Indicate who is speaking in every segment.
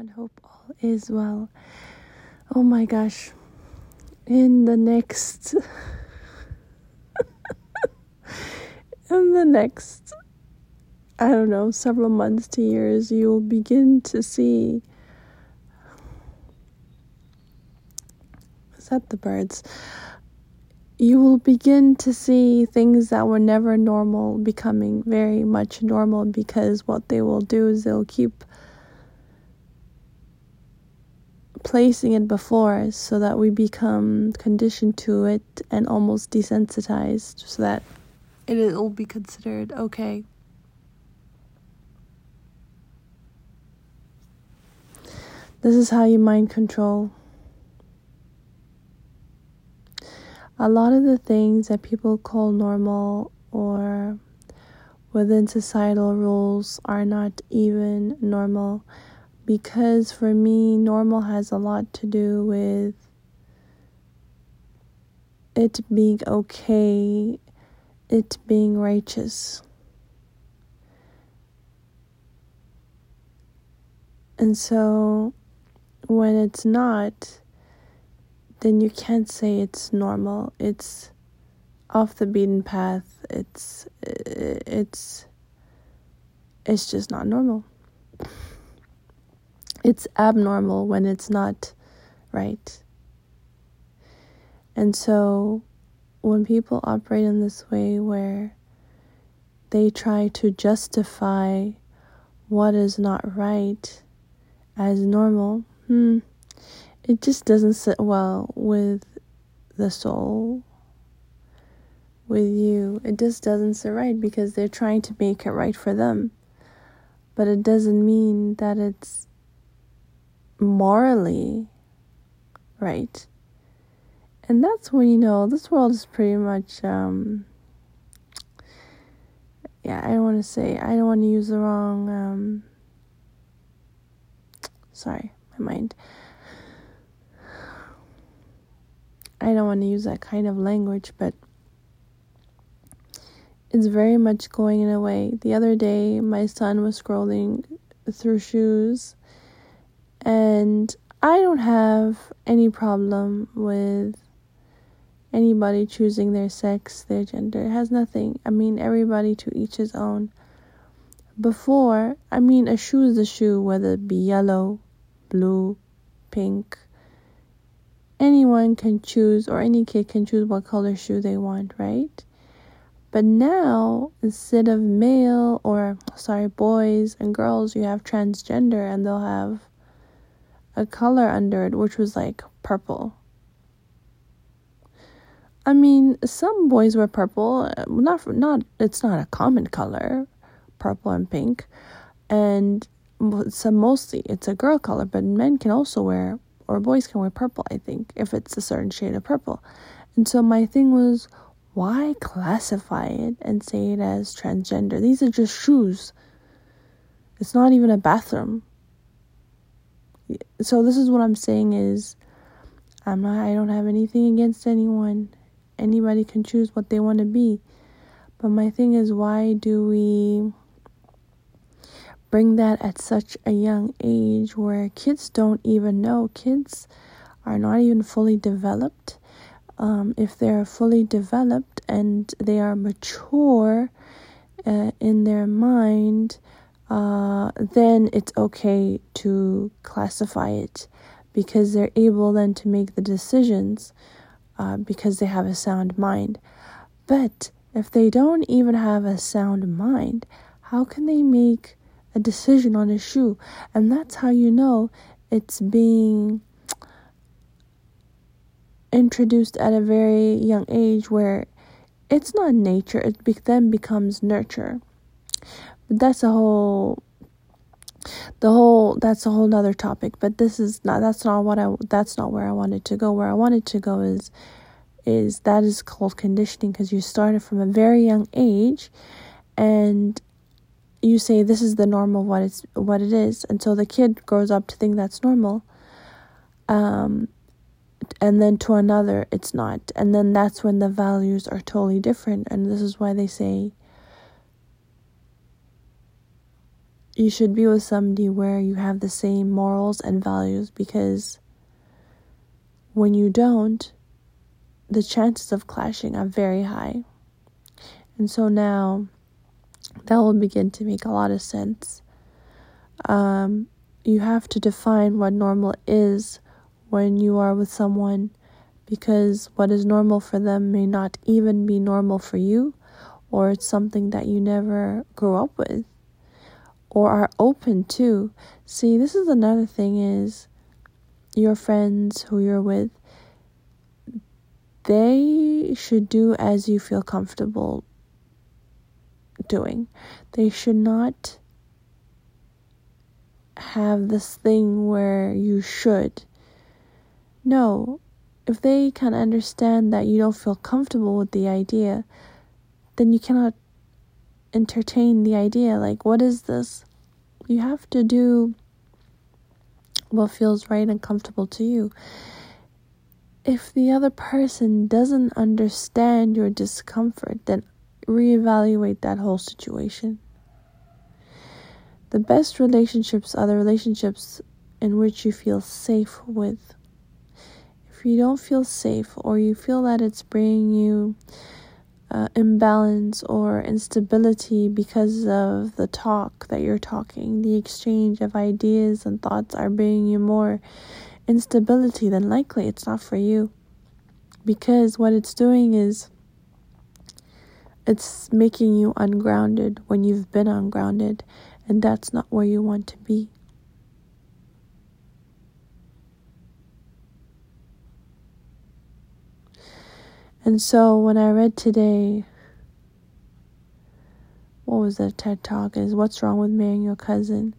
Speaker 1: everyone. Hope all is well. Oh my gosh. In the next in the next I don't know, several months to years, you'll begin to see is that the birds? You will begin to see things that were never normal becoming very much normal because what they will do is they'll keep placing it before us so that we become conditioned to it and almost desensitized so that it will be considered okay. This is how you mind control. A lot of the things that people call normal or within societal rules are not even normal because for me, normal has a lot to do with it being okay, it being righteous. And so when it's not, then you can't say it's normal. It's off the beaten path. It's it's it's just not normal it's abnormal when it's not right. And so when people operate in this way where they try to justify what is not right as normal, hmm, it just doesn't sit well with the soul, with you. It just doesn't sit right because they're trying to make it right for them. But it doesn't mean that it's morally right. And that's when you know this world is pretty much um yeah, I don't want to say I don't want to use the wrong um sorry, my mind. I don't want to use that kind of language, but it's very much going in a way. The other day, my son was scrolling through shoes and I don't have any problem with anybody choosing their sex, their gender. It has nothing. I mean, everybody to each his own. Before, I mean, a shoe is a shoe, whether it be yellow, blue, pink. Anyone can choose, or any kid can choose what color shoe they want, right? But now, instead of male or, sorry, boys and girls, you have transgender, and they'll have a color under it, which was like purple. I mean, some boys wear purple. Uh, not not. It's not a common color, purple and pink, and some mostly it's a girl color. But men can also wear, or boys can wear purple. I think if it's a certain shade of purple. And so my thing was, why classify it and say it as transgender? These are just shoes. It's not even a bathroom so this is what I'm saying is I'm not I don't have anything against anyone. Anybody can choose what they want to be. But my thing is why do we bring that at such a young age where kids don't even know kids are not even fully developed um, if they're fully developed and they are mature uh, in their mind uh, then it's okay to classify it because they're able then to make the decisions uh, because they have a sound mind. But if they don't even have a sound mind, how can they make a decision on a shoe? And that's how you know it's being introduced at a very young age where it's not nature, it be- then becomes nurture. But that's a whole the whole that's a whole nother topic but this is not that's not what i that's not where i wanted to go. Where i wanted to go is is that is called conditioning because you started from a very young age and you say this is the normal what it's what it is and so the kid grows up to think that's normal um and then to another it's not. And then that's when the values are totally different and this is why they say you should be with somebody where you have the same morals and values because when you don't, the chances of clashing are very high. And so now that will begin to make a lot of sense. Um, you have to define what normal is when you are with someone because what is normal for them may not even be normal for you, or it's something that you never grew up with or are open to. See, this is another thing is your friends who you're with they should do as you feel comfortable doing. They should not have this thing where you should. No, if they can understand that you don't feel comfortable with the idea, then you cannot entertain the idea. Like, what is this? You have to do what feels right and comfortable to you. If the other person doesn't understand your discomfort, then reevaluate that whole situation. The best relationships are the relationships in which you feel safe with. If you don't feel safe or you feel that it's bringing you uh, imbalance or instability because of the talk that you're talking, the exchange of ideas and thoughts are bringing you more instability, then likely it's not for you. Because what it's doing is it's making you ungrounded when you've been ungrounded, and that's not where you want to be. And so when I read today, what was that TED talk? Is what's wrong with marrying your cousin?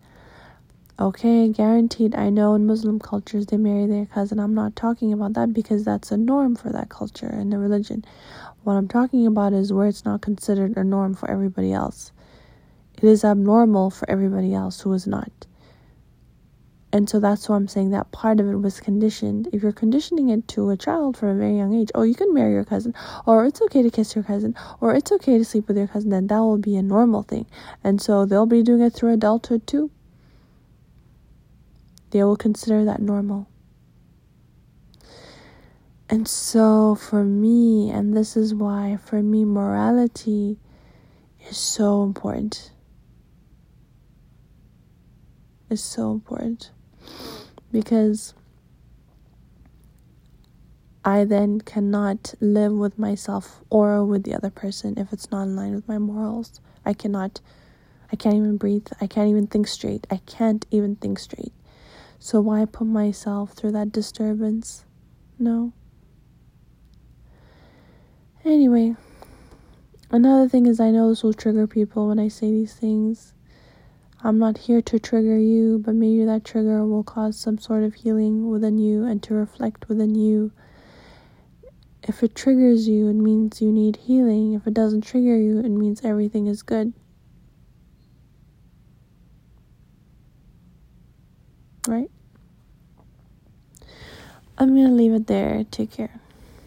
Speaker 1: Okay, guaranteed. I know in Muslim cultures they marry their cousin. I'm not talking about that because that's a norm for that culture and the religion. What I'm talking about is where it's not considered a norm for everybody else. It is abnormal for everybody else who is not. And so that's why I'm saying that part of it was conditioned. If you're conditioning it to a child from a very young age, oh, you can marry your cousin, or it's okay to kiss your cousin, or it's okay to sleep with your cousin, then that will be a normal thing. And so they'll be doing it through adulthood too. They will consider that normal. And so, for me, and this is why, for me, morality is so important. Is so important because I then cannot live with myself or with the other person if it's not in line with my morals. I cannot, I can't even breathe. I can't even think straight. I can't even think straight. So, why put myself through that disturbance? No. Anyway, another thing is, I know this will trigger people when I say these things. I'm not here to trigger you, but maybe that trigger will cause some sort of healing within you and to reflect within you. If it triggers you, it means you need healing. If it doesn't trigger you, it means everything is good. Right? I'm going to leave it there. Take care.